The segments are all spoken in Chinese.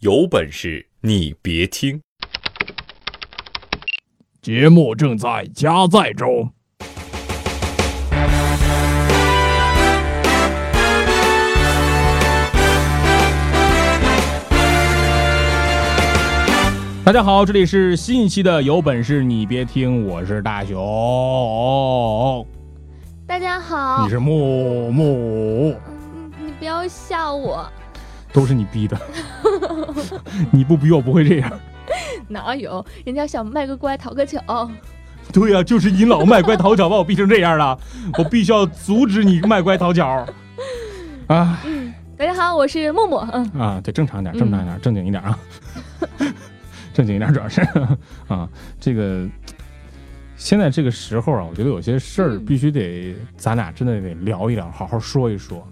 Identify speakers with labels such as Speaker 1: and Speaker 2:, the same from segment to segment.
Speaker 1: 有本事你别听！
Speaker 2: 节目正在加载中。大家好，这里是新一期的《有本事你别听》，我是大熊，
Speaker 3: 大家好
Speaker 2: 你，是木木，
Speaker 3: 嗯你不要吓我，
Speaker 2: 都是你逼的，你不逼我不会这样。
Speaker 3: 哪有？人家想卖个乖讨个巧，
Speaker 2: 对呀、就是你老卖乖讨巧，把我逼成这样了，我必须要阻止你卖乖讨巧。啊
Speaker 3: 嗯，大家好，我是默默，嗯，
Speaker 2: 啊，对，正常一点，正常一点，正经一点啊，正经一点，主要是。啊，这个现在这个时候啊，我觉得有些事儿
Speaker 3: 嗯。
Speaker 2: 必须得咱俩真的得聊一聊，好好说一说。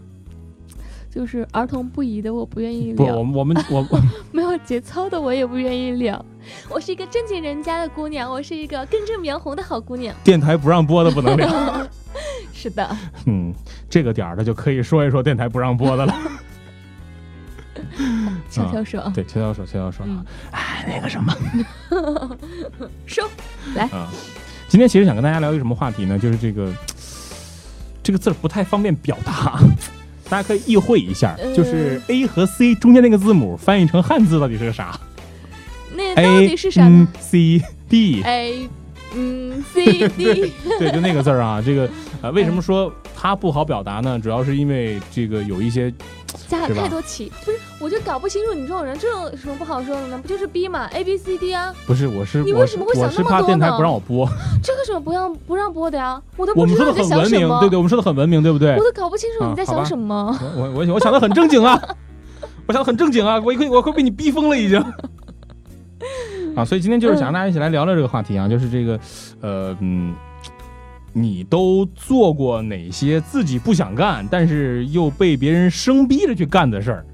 Speaker 3: 就是儿童不宜的我不愿意
Speaker 2: 不，我，们我们我
Speaker 3: 没有节操的我也不愿意聊。我是一个正经人家的姑娘，我是一个根正苗红的好姑娘。
Speaker 2: 电台不让播的不能聊。
Speaker 3: 是的，
Speaker 2: 嗯，这个点儿的就可以说一说电台不让播的了。
Speaker 3: 悄悄说，
Speaker 2: 对，悄悄说，悄悄说啊
Speaker 3: 嗯，
Speaker 2: 哎，那个什么。
Speaker 3: 说来，
Speaker 2: 啊，今天其实想跟大家聊一个什么话题呢？就是这个这个字儿不太方便表达，大家可以意会一下，
Speaker 3: 呃
Speaker 2: 就是 A 和 C 中间那个字母翻译成汉字到底是个啥
Speaker 3: 那到
Speaker 2: ？A
Speaker 3: 底是啥
Speaker 2: C
Speaker 3: D，？A，嗯，C D，
Speaker 2: 对，就那个字儿啊。这个呃，为什么说它不好表达呢？主要是因为这个有一些
Speaker 3: 加了太多起，不是，我就搞不清楚你这种人，这有什么不好说的呢？不就是 B 嘛，A B C D 啊，
Speaker 2: 不是，我是
Speaker 3: 你为什么会想那么多
Speaker 2: 怕电台
Speaker 3: 呢
Speaker 2: 不让我播，
Speaker 3: 这个什么不让不让播的呀？我都不知道你在想什么，，
Speaker 2: 明对对，我们说的很文明，对不对
Speaker 3: 我？都搞不清楚你在想什么。
Speaker 2: 我我我我想的 很正经啊，我想的很正经啊，我快我快被你逼疯了已经。啊，所以今天就是想让大家一起来聊聊这个话题啊，就是这个，呃嗯，你都做过哪些自己不想干，但是又被别人生逼着去干的事儿？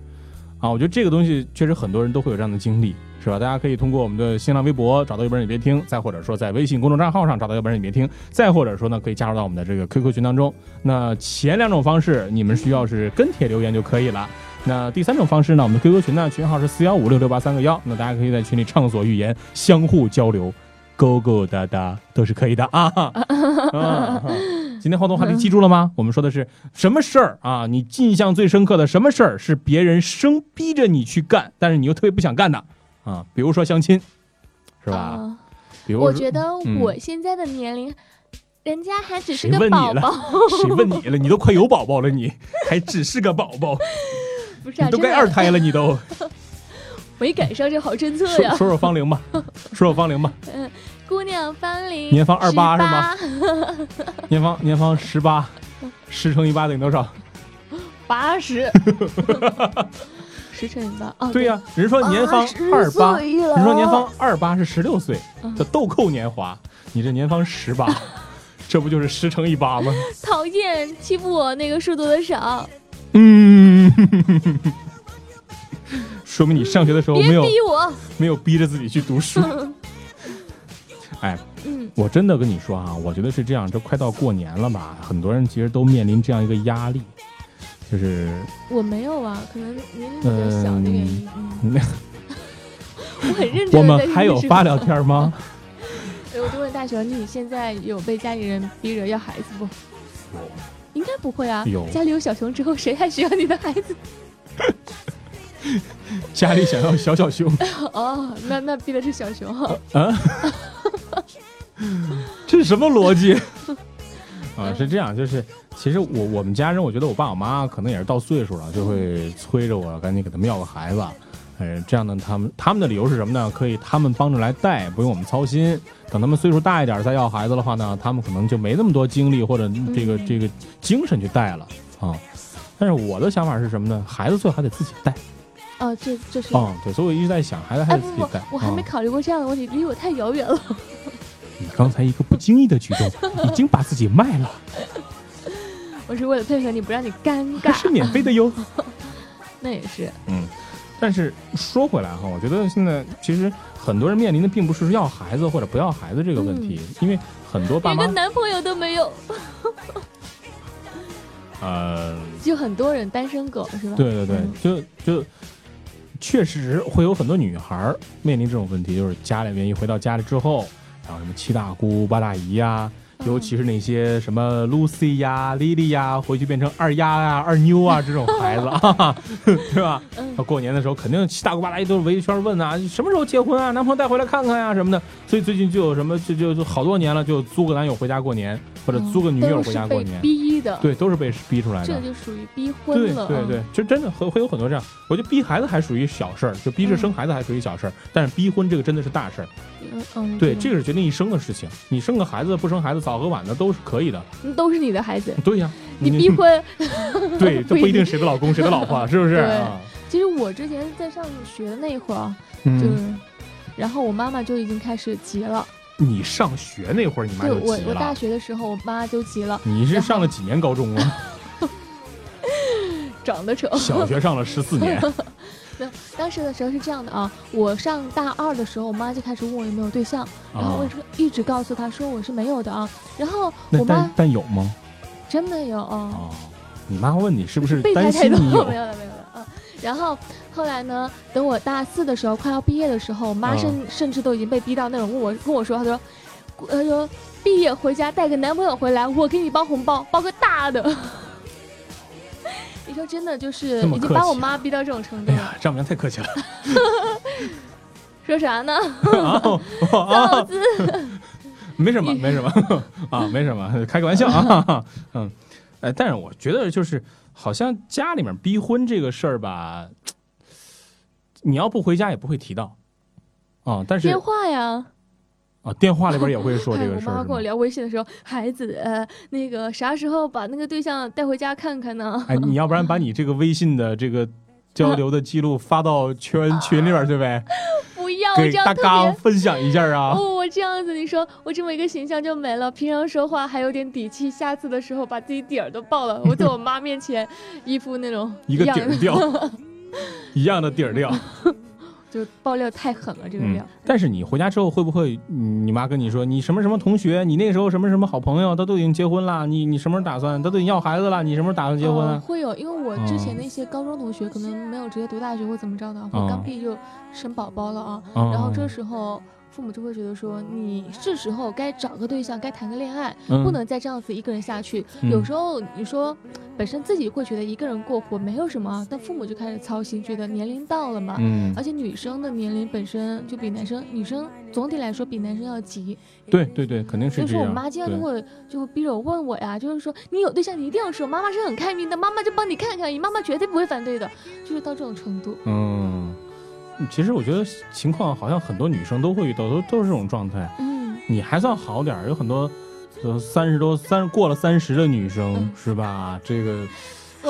Speaker 2: 啊，我觉得这个东西确实很多人都会有这样的经历，是吧？大家可以通过我们的新浪微博找到一本你别听，再或者说在微信公众账号上找到一本你别听，再或者说呢可以加入到我们的这个 QQ 群当中。那前两种方式你们需要是跟帖留言就可以了。那第三种方式呢，我们的 QQ 群呢群号是四幺五六六八三个幺，那大家可以在群里畅所欲言，相互交流，勾勾搭搭都是可以的啊。啊 今天互动话题记住了吗？我们说的是什么事儿啊？你印象最深刻的什么事儿是别人生逼着你去干，但是你又特别不想干的啊？比如说相亲，是吧？
Speaker 3: 啊
Speaker 2: 比如
Speaker 3: 我觉得
Speaker 2: 嗯
Speaker 3: 我现在的年龄，人家还只是
Speaker 2: 谁
Speaker 3: 个
Speaker 2: 问你了
Speaker 3: 宝宝，
Speaker 2: 谁问你了？你都快有宝宝了，你还只是个宝宝，
Speaker 3: 不是
Speaker 2: 都该二胎了，你都
Speaker 3: 没赶上这好政策呀。
Speaker 2: 说说说芳龄吧，说说芳龄吧，
Speaker 3: 姑娘芳龄
Speaker 2: 年方二八是吗
Speaker 3: 吗？
Speaker 2: 年方年方十八，十乘以八等于多少？
Speaker 3: 八十，十乘以八啊，
Speaker 2: 对呀、人说年方二八，人说年方二八是十六岁，
Speaker 3: 嗯
Speaker 2: 叫豆蔻年华，你这年方十八，这不就是十乘以八吗？
Speaker 3: 讨厌，欺负我那个数读的少，
Speaker 2: 嗯，说明你上学的时候没有
Speaker 3: 逼我。
Speaker 2: 没有逼着自己去读书。哎，
Speaker 3: 嗯，
Speaker 2: 我真的跟你说啊，我觉得是这样，这快到过年了吧，很多人其实都面临这样一个压力，就是
Speaker 3: 我没有啊，可能年龄比较小的原因。嗯，我很认真。
Speaker 2: 我们还有发聊。天吗？
Speaker 3: 哎我就问大雄，你现在有被家里人逼着要孩子不？有应该不会啊
Speaker 2: 有。
Speaker 3: 家里有小熊之后，谁还需要你的孩子？
Speaker 2: 家里想要小小熊
Speaker 3: 哦，那那逼的是小熊哈。
Speaker 2: 啊？这是什么逻辑？啊，是这样，就是其实我我们家人，我觉得我爸我妈可能也是到岁数了，就会催着我赶紧给他们要个孩子。呃，这样呢，他们他们的理由是什么呢？可以他们帮着来带，不用我们操心。等他们岁数大一点再要孩子的话呢，他们可能就没那么多精力或者这个、
Speaker 3: 嗯
Speaker 2: 这个精神去带了啊。但是我的想法是什么呢？孩子最好还得自己带
Speaker 3: 哦，这这是。
Speaker 2: 啊、对，所以我一直在想，孩子还得自己带。，
Speaker 3: 我还没
Speaker 2: 啊
Speaker 3: 考虑过这样的问题，离我太遥远了。
Speaker 2: 你刚才一个不经意的举动，已经把自己卖了，
Speaker 3: 我是为了配合你，不让你尴
Speaker 2: 尬是。免费的哟。
Speaker 3: 那也是，
Speaker 2: 嗯，但是说回来哈，我觉得现在其实很多人面临的并不是要孩子或者不要孩子这个问题，因为很多爸
Speaker 3: 连个
Speaker 2: 妈
Speaker 3: 男朋友都没有。
Speaker 2: 呃，
Speaker 3: 就很多人单身狗是吧？
Speaker 2: 对对对
Speaker 3: 嗯，
Speaker 2: 就就确实会有很多女孩面临这种问题，就是家里面一回到家里之后，然后什么七大姑八大姨呀、尤其是那些什么 Lucy 呀、Lily 呀，回去变成二丫呀、二妞啊这种孩子，啊，对吧？
Speaker 3: 嗯
Speaker 2: 他过年的时候肯定七大姑八大姨都是围一圈问啊，什么时候结婚啊？男朋友带回来看看呀、什么的。所以最近就有什么就就就好多年了，就租个男友回家过年，或者租个女友回家过年，
Speaker 3: 逼的，
Speaker 2: 对，都是被逼出来的。
Speaker 3: 这就属于逼婚了。对
Speaker 2: 对对，就真的会会有很多这样。我觉得逼孩子还属于小事儿，就逼着生孩子还属于小事儿，但是逼婚这个真的是大事儿。
Speaker 3: 嗯嗯，
Speaker 2: 对，
Speaker 3: 嗯
Speaker 2: 这个是决定一生的事情。你生个孩子不生孩子，早和晚的都是可以的。
Speaker 3: 嗯都是你的孩子，
Speaker 2: 对呀，
Speaker 3: 你逼婚。
Speaker 2: 对，这不一定谁的老公谁的老婆，是不是？
Speaker 3: 对
Speaker 2: 啊
Speaker 3: 其实我之前在上学的那一会儿啊，就是
Speaker 2: 嗯，，
Speaker 3: 然后我妈妈就已经开始急了。
Speaker 2: 你上学那会儿，你妈
Speaker 3: 对
Speaker 2: 就急
Speaker 3: 我我大。学的时候，我妈就急了，
Speaker 2: 你是上了几年高中啊？
Speaker 3: 长得丑。
Speaker 2: 小学上了十四年。
Speaker 3: 当时的时候是这样的啊，我上大二的时候，我妈就开始问我有没有对象，然后我
Speaker 2: 啊，
Speaker 3: 就一直告诉她说我是没有的啊。然后我妈
Speaker 2: 但有吗？
Speaker 3: 真没有啊，
Speaker 2: 哦，你妈问你是不是担心你有
Speaker 3: 没？有了没有了啊。然后后来呢，等我大四的时候，快要毕业的时候，我妈
Speaker 2: 嗯
Speaker 3: 甚、甚至都已经被逼到那种问我跟我说，她说，她说毕业回家带个男朋友回来，我给你包红包，包个大的。你说真的就是已经把我妈逼到这种程度了，
Speaker 2: 哎呀，丈母娘太客气了
Speaker 3: 说啥呢？
Speaker 2: 啊！没什么，没什么啊，没什么，开个玩笑啊。嗯，哎，但是我觉得就是好像家里面逼婚这个事儿吧，你要不回家也不会提到啊。但是
Speaker 3: 电话呀。
Speaker 2: 啊，电话里边也会说这
Speaker 3: 哎
Speaker 2: 个事儿。
Speaker 3: 我妈跟我聊微信的时候，孩子，呃，那个啥时候把那个对象带回家看看呢？
Speaker 2: 哎，你要不然把你这个微信的这个交流的记录发到群 群里边去呗，
Speaker 3: 不要，
Speaker 2: 给
Speaker 3: 这样特
Speaker 2: 大家分享一下啊。
Speaker 3: 哦，我这样子，你说我这么一个形象就没了，平常说话还有点底气，下次的时候把自己底儿都爆了，我在我妈面前一副那种
Speaker 2: 一个底
Speaker 3: 样
Speaker 2: 儿调，一样的底儿调。
Speaker 3: 就爆料太狠了，这个
Speaker 2: 嗯
Speaker 3: 料。，
Speaker 2: 但是你回家之后会不会，嗯你妈跟你说，你什么什么同学，你那时候什么什么好朋友，他都已经结婚了，你你什么时候打算？他都已经要孩子了，你什么时候打算结婚
Speaker 3: 会有，因为我之前
Speaker 2: 嗯
Speaker 3: 的一些高中同学可能没有直接读大学或怎么着的，或
Speaker 2: 嗯
Speaker 3: 刚毕业就生宝宝了啊，
Speaker 2: 嗯
Speaker 3: 然后这时候。父母就会觉得说，你是时候该找个对象，该谈个恋爱，
Speaker 2: 嗯
Speaker 3: 不能再这样子一个人下去。
Speaker 2: 嗯
Speaker 3: 有时候你说，本身自己会觉得一个人过活没有什么啊，但父母就开始操心，觉得年龄到了嘛。
Speaker 2: 嗯
Speaker 3: 而，且女生的年龄本身就比男生，女生总体来说比男生要急。
Speaker 2: 对对对，肯定是这样。
Speaker 3: 所以说我妈经常就会就会逼着我问我呀，就是说你有对象你一定要说，妈妈是很开明的，妈妈就帮你看看，你妈妈绝对不会反对的，就是到这种程度。
Speaker 2: 嗯，其实我觉得情况好像很多女生都会遇到，都都是这种状态。
Speaker 3: 嗯，
Speaker 2: 你还算好点儿，有很多呃三十多三过了三十的女生、
Speaker 3: 嗯
Speaker 2: 是吧？这个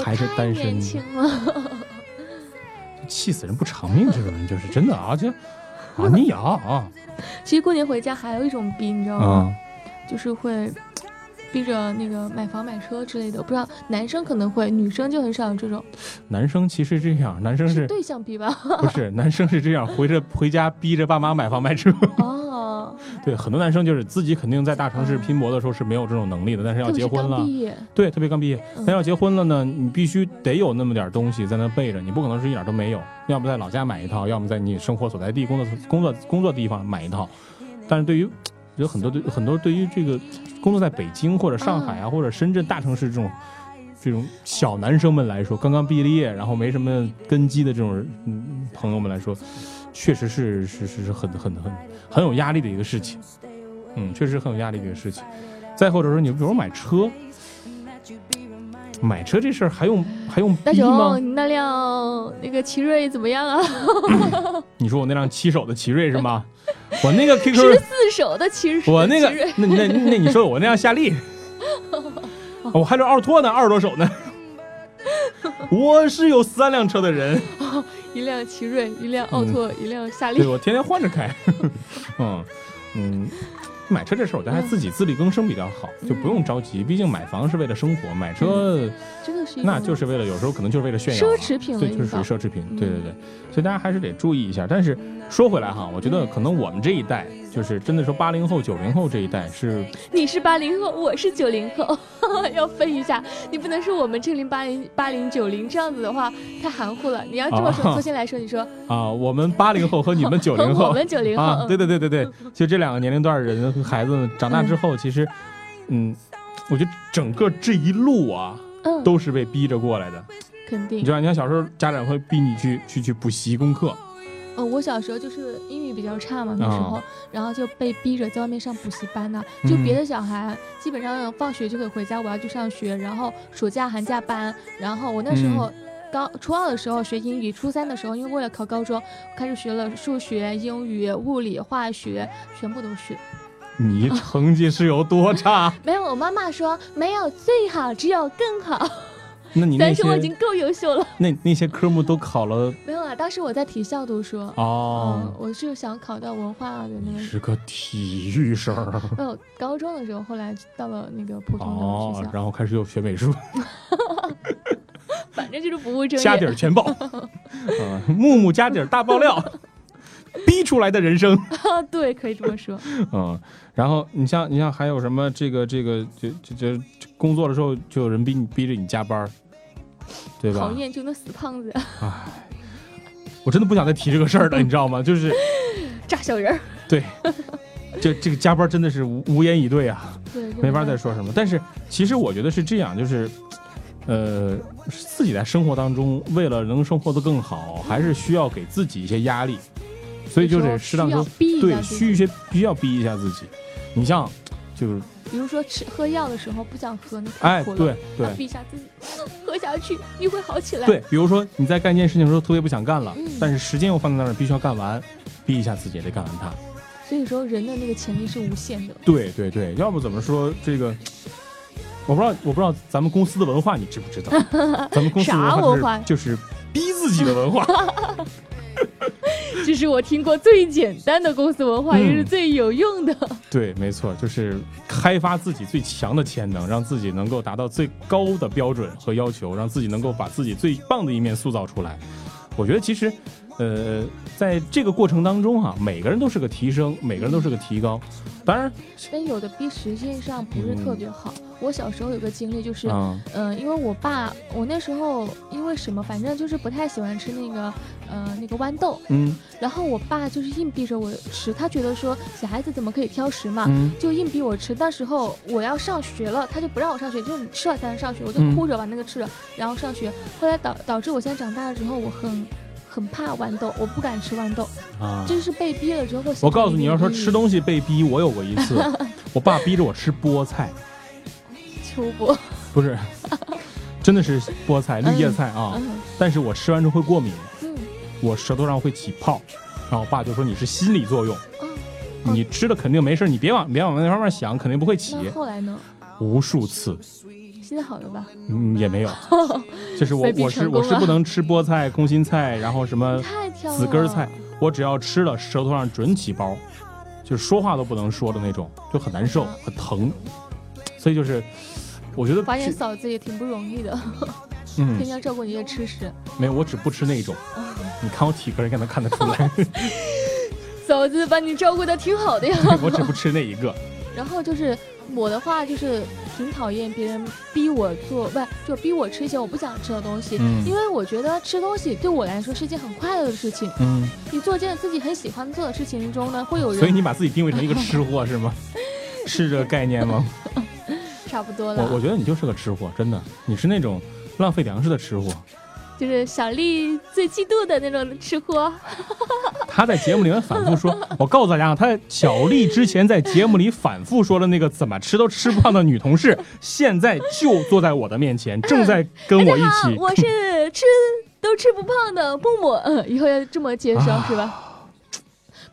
Speaker 2: 还是单身气死人不偿命，这种人就是真的啊，就啊你呀啊
Speaker 3: 其实过年回家还有一种逼，你知道吗？
Speaker 2: 啊
Speaker 3: 就是会逼着那个买房买车之类的。我不知道男生可能会，女生就很少有这种，
Speaker 2: 男生其实这样，男生是
Speaker 3: 对象逼吧？
Speaker 2: 不是男生是这样，回着回家逼着爸妈买房买车。
Speaker 3: 哦，
Speaker 2: 对，很多男生就是自己肯定在大城市拼搏的时候是没有这种能力的，但是要结婚了，对，特别刚毕业，
Speaker 3: 嗯
Speaker 2: 那要结婚了呢，你必须得有那么点东西在那备着，你不可能是一点都没有，要么在老家买一套，要么在你生活所在地、工作工作工作地方买一套。但是对于有很多对很多对于这个工作在北京或者上海啊、或者深圳大城市这种这种小男生们来说，刚刚毕了业，然后没什么根基的这种嗯朋友们来说，确实是是是是很很很很有压力的一个事情。嗯，确实很有压力的一个事情。再或者说，你比如买车，买车这事儿还用还用
Speaker 3: 大
Speaker 2: 逼吗
Speaker 3: 雄，？你那辆那个奇瑞怎么样啊？
Speaker 2: 你说我那辆七手的奇瑞是吗？我那个
Speaker 3: 十
Speaker 2: QQ，
Speaker 3: 四手的奇瑞，
Speaker 2: 我那个那那那那你说我那辆夏利，我还有奥拓呢，二十多手呢。我是有三辆车的人，
Speaker 3: 一辆奇瑞，一辆奥拓，一辆夏利
Speaker 2: 对。我天天换着开。嗯嗯，买车这事儿，我觉得还自己自力更生比较好，就不用着急。毕竟买房是为了生活，买车
Speaker 3: 真的是
Speaker 2: 那就是为了有时候可能就是为了炫耀啊，
Speaker 3: 奢侈品了
Speaker 2: 对，就是属于奢侈品。
Speaker 3: 嗯
Speaker 2: 对对对，所以大家还是得注意一下。但是说回来哈，我觉得可能我们这一代，就是真的说八零后、九零后这一代是
Speaker 3: 你是八零后，我是九零后，要分一下。你不能说我们这零八零八零九零这样子的话太含糊了。你要这么说，
Speaker 2: 啊
Speaker 3: 重新来说，你说
Speaker 2: 啊，我们八零后和你们九零后
Speaker 3: 我们九零后，
Speaker 2: 啊，对
Speaker 3: 对
Speaker 2: 对对对对，就这两个年龄段的人和孩子长大之后，其实，嗯，我觉得整个这一路啊，
Speaker 3: 嗯，
Speaker 2: 都是被逼着过来的。
Speaker 3: 肯定
Speaker 2: 你知。道，你看小时候家长会逼你去去去补习功课，
Speaker 3: 哦，我小时候就是英语比较差嘛，那时候，然后就被逼着在外面上补习班呐、就别的小孩基本上放学就可以回家，我要去上学，然后暑假寒假班，然后我那时候。高初二的时候学英语，初三的时候因为为了考高中，开始学了数学、英语、物理、化学，全部都学。
Speaker 2: 你成绩是有多差？
Speaker 3: 没有，我妈妈说没有最好，只有更好。
Speaker 2: 那你那些
Speaker 3: 但是我已经够优秀了。
Speaker 2: 那那些科目都考了
Speaker 3: 没有啊，当时我在体校读书。
Speaker 2: 哦
Speaker 3: 嗯，，我是想考到文化的那个
Speaker 2: 是个体育生儿
Speaker 3: 没有，高中的时候，后来到了那个普通的学校，，
Speaker 2: 哦然后开始又学美术，
Speaker 3: 反正就是不务正业。
Speaker 2: 家底儿全爆，嗯，木木家底儿大爆料，逼出来的人生，
Speaker 3: 啊，对，可以这么说。
Speaker 2: 嗯，然后你像你像还有什么这个这个就就就就工作的时候就有人逼你逼着你加班，对吧
Speaker 3: 讨？厌就那死胖子，
Speaker 2: 唉，我真的不想再提这个事儿了，你知道吗？就是
Speaker 3: 炸小人儿。
Speaker 2: 对，这这个加班真的是无无言以对啊。
Speaker 3: 对，
Speaker 2: 没法再说什么。但是其实我觉得是这样，就是，呃，自己在生活当中，为了能生活的更好，还是需要给自己一些压力，所以就得适当说，
Speaker 3: 逼一
Speaker 2: 对，
Speaker 3: 下自己。
Speaker 2: 需一些必须要逼一下自己。你像，就是，
Speaker 3: 比如说吃喝药的时候不想喝，那
Speaker 2: 哎，
Speaker 3: 太苦了。
Speaker 2: 对对
Speaker 3: 逼一下自己，喝下去你会好起来。
Speaker 2: 对，比如说你在干一件事情的时候特别不想干了，
Speaker 3: 嗯
Speaker 2: 但是时间又放在那儿，必须要干完，逼一下自己也得干完它。
Speaker 3: 所以说人的那个潜力是无限的。
Speaker 2: 对对对，要不怎么说这个？我不知道，我不知道咱们公司的文化你知不知道？咱们公司的
Speaker 3: 啥文化
Speaker 2: 就是就是逼自己的文化。
Speaker 3: 这是我听过最简单的公司文化，
Speaker 2: 嗯
Speaker 3: 也是最有用的。
Speaker 2: 对，没错，就是开发自己最强的潜能，让自己能够达到最高的标准和要求，让自己能够把自己最棒的一面塑造出来。我觉得其实，呃，在这个过程当中哈、每个人都是个提升，每个人都是个提高。当然，
Speaker 3: 但有的逼实际上不是特别好。我小时候有个经历就是，
Speaker 2: 嗯
Speaker 3: 嗯、因为我爸，我那时候因为什么，反正就是不太喜欢吃那个，呃，那个豌豆。
Speaker 2: 嗯
Speaker 3: 然后我爸就是硬逼着我吃，他觉得说小孩子怎么可以挑食嘛，
Speaker 2: 嗯
Speaker 3: 就硬逼我吃。那时候我要上学了，他就不让我上学，就是你吃了才能上学，我就
Speaker 2: 嗯
Speaker 3: 哭着把那个吃了，然后上学。后来导导致我现在长大了之后，我很很怕豌豆，我不敢吃豌豆，
Speaker 2: 啊。
Speaker 3: 这是被逼了之后
Speaker 2: 我告诉你，要说吃东西被逼，我有过一次，我爸逼着我吃菠菜，
Speaker 3: 秋菠，
Speaker 2: 不是，真的是菠菜、绿叶菜啊。
Speaker 3: 嗯。
Speaker 2: 但是我吃完之后会过敏，
Speaker 3: 嗯。
Speaker 2: 我舌头上会起泡，然后我爸就说你是心理作用，
Speaker 3: 啊，
Speaker 2: 你吃了肯定没事，你别往别往那方面想，肯定不会起。
Speaker 3: 后来呢？
Speaker 2: 无数次，
Speaker 3: 好了吧？
Speaker 2: 嗯，也没有，就是我我是我是不能吃菠菜、空心菜，然后什么
Speaker 3: 太挑了。
Speaker 2: 紫根菜，我只要吃了，舌头上准起包，就是说话都不能说的那种，就很难受
Speaker 3: 啊，
Speaker 2: 很疼。所以就是，我觉得
Speaker 3: 发现嫂子也挺不容易的，
Speaker 2: 嗯
Speaker 3: 天，天照顾你的吃食。
Speaker 2: 没有，我只不吃那种。
Speaker 3: 啊
Speaker 2: 你看我体格，应该能看得出来，
Speaker 3: 嫂子把你照顾的挺好的呀。
Speaker 2: 我只不吃那一个。
Speaker 3: 然后就是我的话，就是挺讨厌别人逼我做，不是就逼我吃一些我不想吃的东西。
Speaker 2: 嗯
Speaker 3: 因为我觉得吃东西对我来说是一件很快乐的事情。
Speaker 2: 嗯，
Speaker 3: 你做件自己很喜欢做的事情中呢，会有人
Speaker 2: 所以你把自己定位成一个吃货是吗？是这个概念吗？
Speaker 3: 差不多了。
Speaker 2: 我我觉得你就是个吃货，真的，你是那种浪费粮食的吃货。
Speaker 3: 就是小丽最嫉妒的那种吃货。
Speaker 2: 他在节目里面反复说，我告诉大家啊，他小丽之前在节目里反复说的那个怎么吃都吃不胖的女同事，现在就坐在我的面前，正在跟我一起。
Speaker 3: 我是 吃都吃不胖的木木。嗯，以后要这么介绍、
Speaker 2: 啊
Speaker 3: 是吧？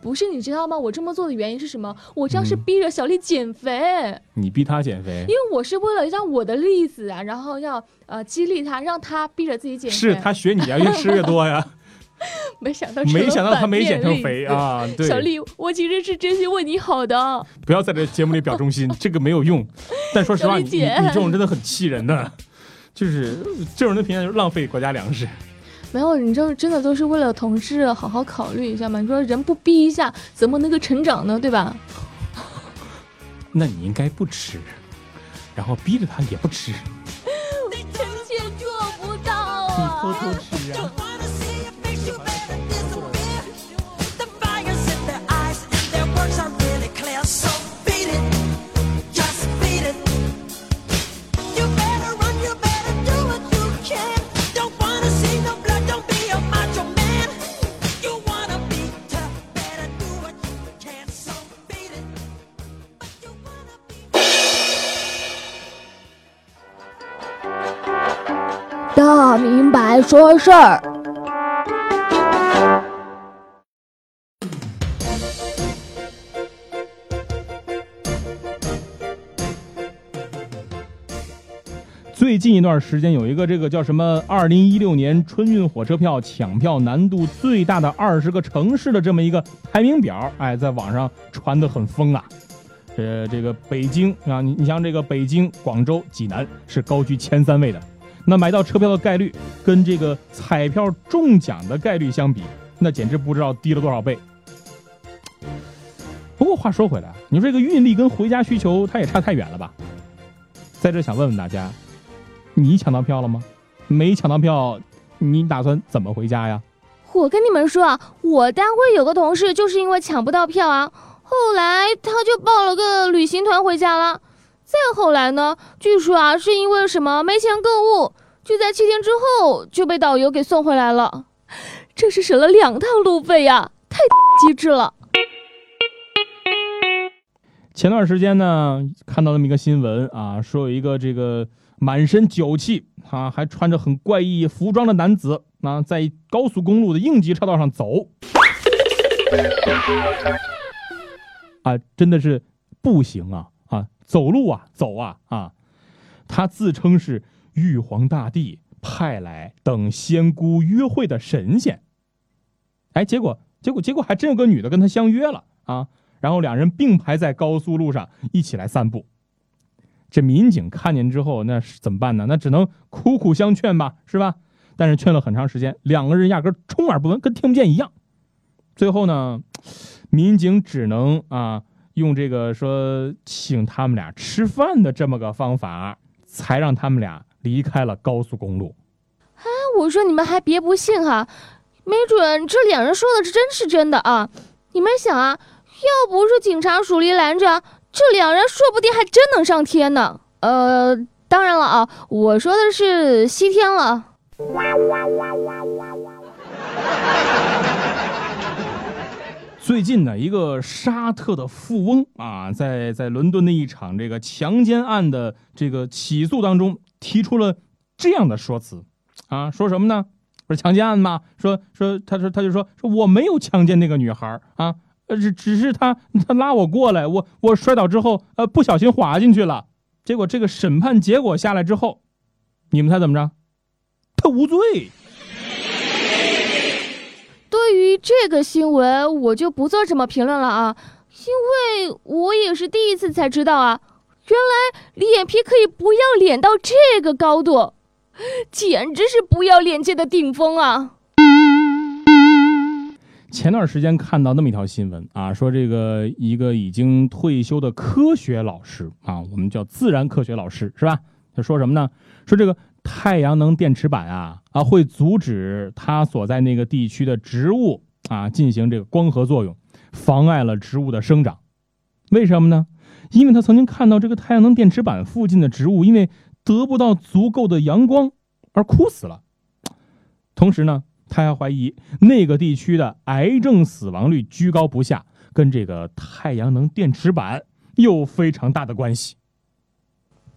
Speaker 3: 不是，你知道吗？我这么做的原因是什么？我这样是
Speaker 2: 嗯
Speaker 3: 逼着小丽减肥。
Speaker 2: 你逼她减肥
Speaker 3: 因，为我是为了让我的例子啊，然后要呃激励她，让她逼着自己减肥。
Speaker 2: 是她学你呀，越吃越多呀。
Speaker 3: 没想到，
Speaker 2: 没想到他没减成肥啊！对，
Speaker 3: 小丽，我其实是真心为你好的。
Speaker 2: 不要在这节目里表忠心，这个没有用。但说实话，你你这种真的很气人的，就是这种人的评价就是浪费国家粮食。
Speaker 3: 没有，你这真的都是为了同事好好考虑一下嘛？你说人不逼一下，怎么能够成长呢？对吧？
Speaker 2: 那你应该不吃，然后逼着他也不吃。
Speaker 3: 臣妾做不到啊！
Speaker 2: 你偷偷吃啊！
Speaker 3: 说事儿。
Speaker 2: 最近一段时间，有一个这个叫什么“二零一六年春运火车票抢票难度最大的二十个城市”的这么一个排名表，哎，在网上传的很疯啊。呃这个北京啊，你你像这个北京、广州、济南是高居前三位的。那买到车票的概率跟这个彩票中奖的概率相比，那简直不知道低了多少倍。不过话说回来，你说这个运力跟回家需求，它也差太远了吧？在这想问问大家。你抢到票了吗？没抢到票，你打算怎么回家呀？
Speaker 3: 我跟你们说啊，我单位有个同事就是因为抢不到票啊，后来他就报了个旅行团回家了。再后来呢，据说啊是因为什么没钱购物，就在七天之后就被导游给送回来了，这是省了两趟路费呀，太机智了。
Speaker 2: 前段时间呢，看到那么一个新闻啊，说有一个这个。满身酒气，啊，还穿着很怪异服装的男子，啊，在高速公路的应急车道上走，啊，真的是步行啊，啊，走路啊，走啊，啊，他自称是玉皇大帝派来等仙姑约会的神仙，哎，结果，结果，结果还真有个女的跟他相约了啊，然后两人并排在高速路上一起来散步。这民警看见之后，那是怎么办呢？那只能苦苦相劝吧，是吧？但是劝了很长时间，两个人压根充耳不闻，跟听不见一样。最后呢，民警只能啊，用这个说请他们俩吃饭的这么个方法，才让他们俩离开了高速公路。
Speaker 3: 哎，我说你们还别不信哈，没准这两人说的是真是真的啊！你们想啊，要不是警察署里拦着。这两人说不定还真能上天呢。呃，当然了啊，我说的是西天了。
Speaker 2: 哇哇哇哇哇最近呢，一个沙特的富翁啊，在在伦敦的一场这个强奸案的这个起诉当中，提出了这样的说辞啊，说什么呢？说强奸案嘛，说说他说他就说说我没有强奸那个女孩啊。只只是他他拉我过来，我我摔倒之后，呃，不小心滑进去了。结果这个审判结果下来之后，你们猜怎么着？他无罪。
Speaker 3: 对于这个新闻，我就不做什么评论了啊，因为我也是第一次才知道啊，原来脸皮可以不要脸到这个高度，简直是不要脸界的顶峰啊！
Speaker 2: 前段时间看到那么一条新闻啊，说这个一个已经退休的科学老师啊，我们叫自然科学老师是吧？他说什么呢？说这个太阳能电池板啊啊会阻止它所在那个地区的植物啊进行这个光合作用，妨碍了植物的生长。为什么呢？因为他曾经看到这个太阳能电池板附近的植物因为得不到足够的阳光而枯死了。同时呢。他还怀疑那个地区的癌症死亡率居高不下，跟这个太阳能电池板有非常大的关系。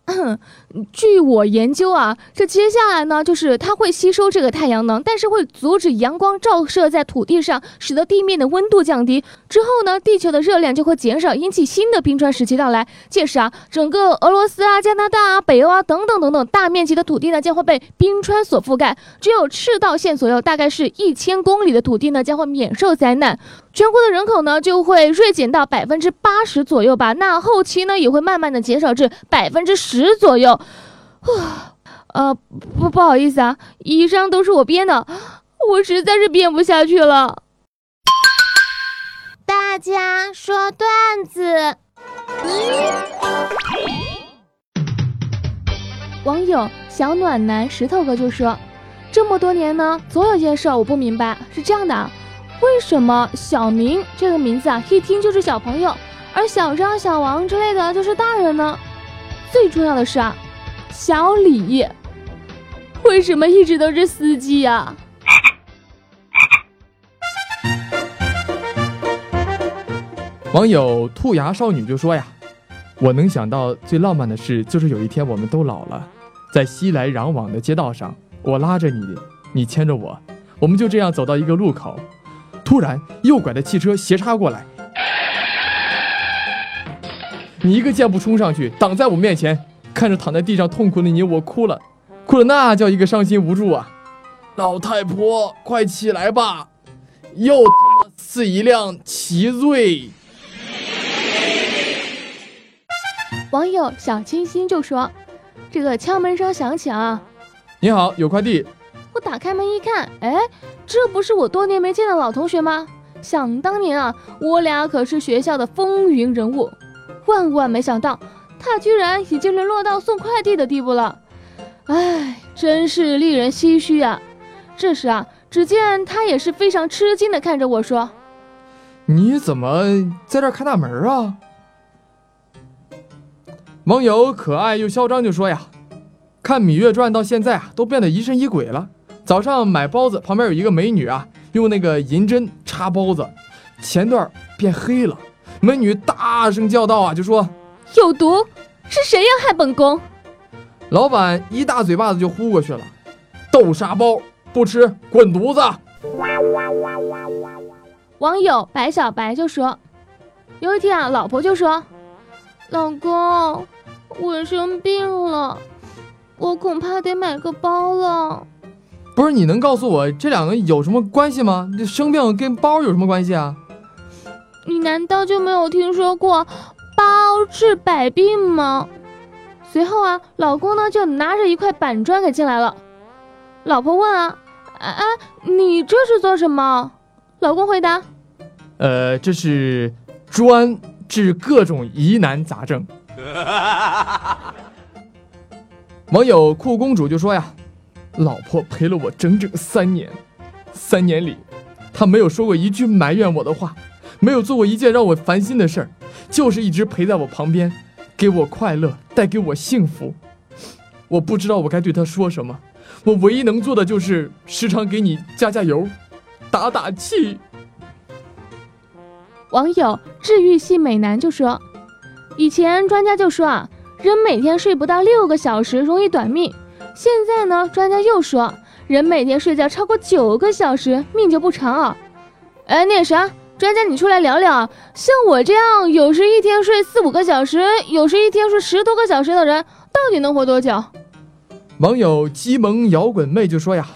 Speaker 3: 据我研究啊，这接下来呢，就是它会吸收这个太阳能，但是会阻止阳光照射在土地上，使得地面的温度降低。之后呢，地球的热量就会减少，引起新的冰川时期到来。届时啊，整个俄罗斯啊、加拿大啊、北欧啊等等等等大面积的土地呢，将会被冰川所覆盖。只有赤道线左右，大概是一千公里的土地呢，将会免受灾难。全国的人口呢就会锐减到百分之八十左右吧，那后期呢也会慢慢的减少至百分之十左右。啊，呃，不不好意思啊，以上都是我编的，我实在是编不下去了。
Speaker 4: 大家说段子。
Speaker 3: 网友小暖男石头哥就说：“这么多年呢，总有件事我不明白，是这样的。”为什么小明这个名字啊，一听就是小朋友，而小张、小王之类的就是大人呢？最重要的是啊，小李为什么一直都是司机呀？
Speaker 5: 网友兔牙少女就说呀：“我能想到最浪漫的事，就是有一天我们都老了，在熙来攘往的街道上，我拉着你，你牵着我，我们就这样走到一个路口。”突然，右拐的汽车斜插过来，你一个箭步冲上去，挡在我面前，看着躺在地上痛苦的你，我哭了，哭了那叫一个伤心无助啊！老太婆，快起来吧，又是一辆奇瑞。
Speaker 3: 网友小清新就说：“这个敲门声响起啊，
Speaker 5: 你好，有快递。”
Speaker 3: 打开门一看，哎，这不是我多年没见的老同学吗？想当年啊，我俩可是学校的风云人物，万万没想到，他居然已经沦落到送快递的地步了。哎，真是令人唏嘘啊！这时啊，只见他也是非常吃惊的看着我说：“
Speaker 5: 你怎么在这开大门啊？”网友可爱又嚣张就说呀：“看《芈月传》到现在啊，都变得疑神疑鬼了。”早上买包子，旁边有一个美女啊，用那个银针插包子，前段变黑了。美女大声叫道啊，就说
Speaker 3: 有毒，是谁要害本宫？
Speaker 5: 老板一大嘴巴子就呼过去了，豆沙包不吃，滚犊子！
Speaker 3: 网友白小白就说，有一天啊，老婆就说，老公，我生病了，我恐怕得买个包了。
Speaker 5: 不是你能告诉我这两个有什么关系吗？这生病跟包有什么关系啊？
Speaker 3: 你难道就没有听说过包治百病吗？随后啊，老公呢就拿着一块板砖给进来了。老婆问啊，哎，你这是做什么？老公回答，
Speaker 5: 呃，这是专治各种疑难杂症。网友酷公主就说呀。老婆陪了我整整三年，三年里，她没有说过一句埋怨我的话，没有做过一件让我烦心的事儿，就是一直陪在我旁边，给我快乐，带给我幸福。我不知道我该对她说什么，我唯一能做的就是时常给你加加油，打打气。
Speaker 3: 网友治愈系美男就说：“以前专家就说啊，人每天睡不到六个小时容易短命。”现在呢，专家又说，人每天睡觉超过九个小时，命就不长啊。哎，那啥，专家你出来聊聊，像我这样有时一天睡四五个小时，有时一天睡十多个小时的人，到底能活多久？
Speaker 5: 网友鸡萌摇滚妹就说呀，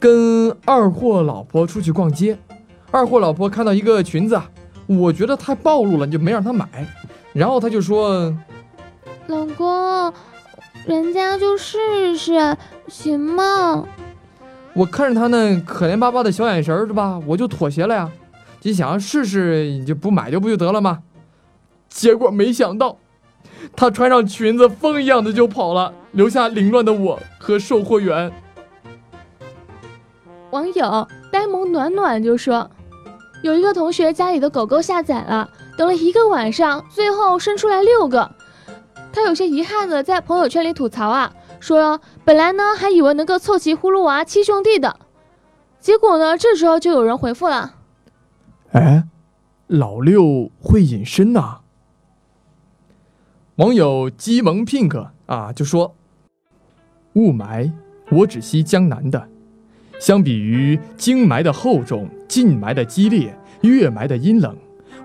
Speaker 5: 跟二货老婆出去逛街，二货老婆看到一个裙子，我觉得太暴露了，就没让她买，然后她就说，
Speaker 4: 老公。人家就试试，行吗？
Speaker 5: 我看着他那可怜巴巴的小眼神儿，是吧？我就妥协了呀。就想要试试，你就不买就不就得了吗？结果没想到，他穿上裙子，风一样的就跑了，留下凌乱的我和售货员。
Speaker 3: 网友呆萌暖暖就说，有一个同学家里的狗狗下崽了，等了一个晚上，最后生出来六个。他有些遗憾的在朋友圈里吐槽啊，说本来呢还以为能够凑齐葫芦娃七兄弟的，结果呢这时候就有人回复了，
Speaker 5: 哎，老六会隐身呐。网友鸡萌 pink 啊就说：“雾霾，我只吸江南的。相比于京霾的厚重、晋霾的激烈、粤霾的阴冷，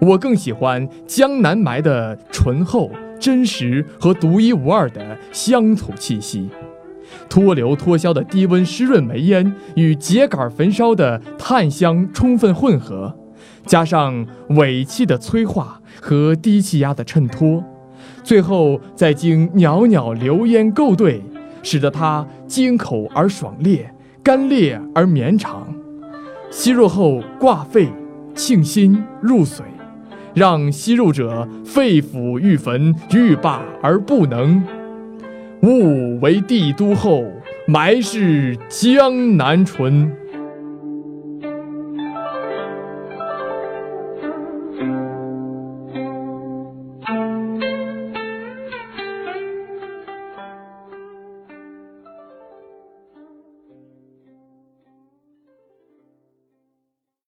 Speaker 5: 我更喜欢江南霾的醇厚、真实和独一无二的乡土气息。脱硫脱硝的低温湿润煤烟与秸秆焚烧的炭香充分混合，加上尾气的催化和低气压的衬托。”最后再经袅袅流烟构对，使得它京口而爽烈，干裂而绵长。吸入后挂肺，沁心入髓，让吸入者肺腑欲焚，欲罢而不能。雾为帝都后，埋是江南醇。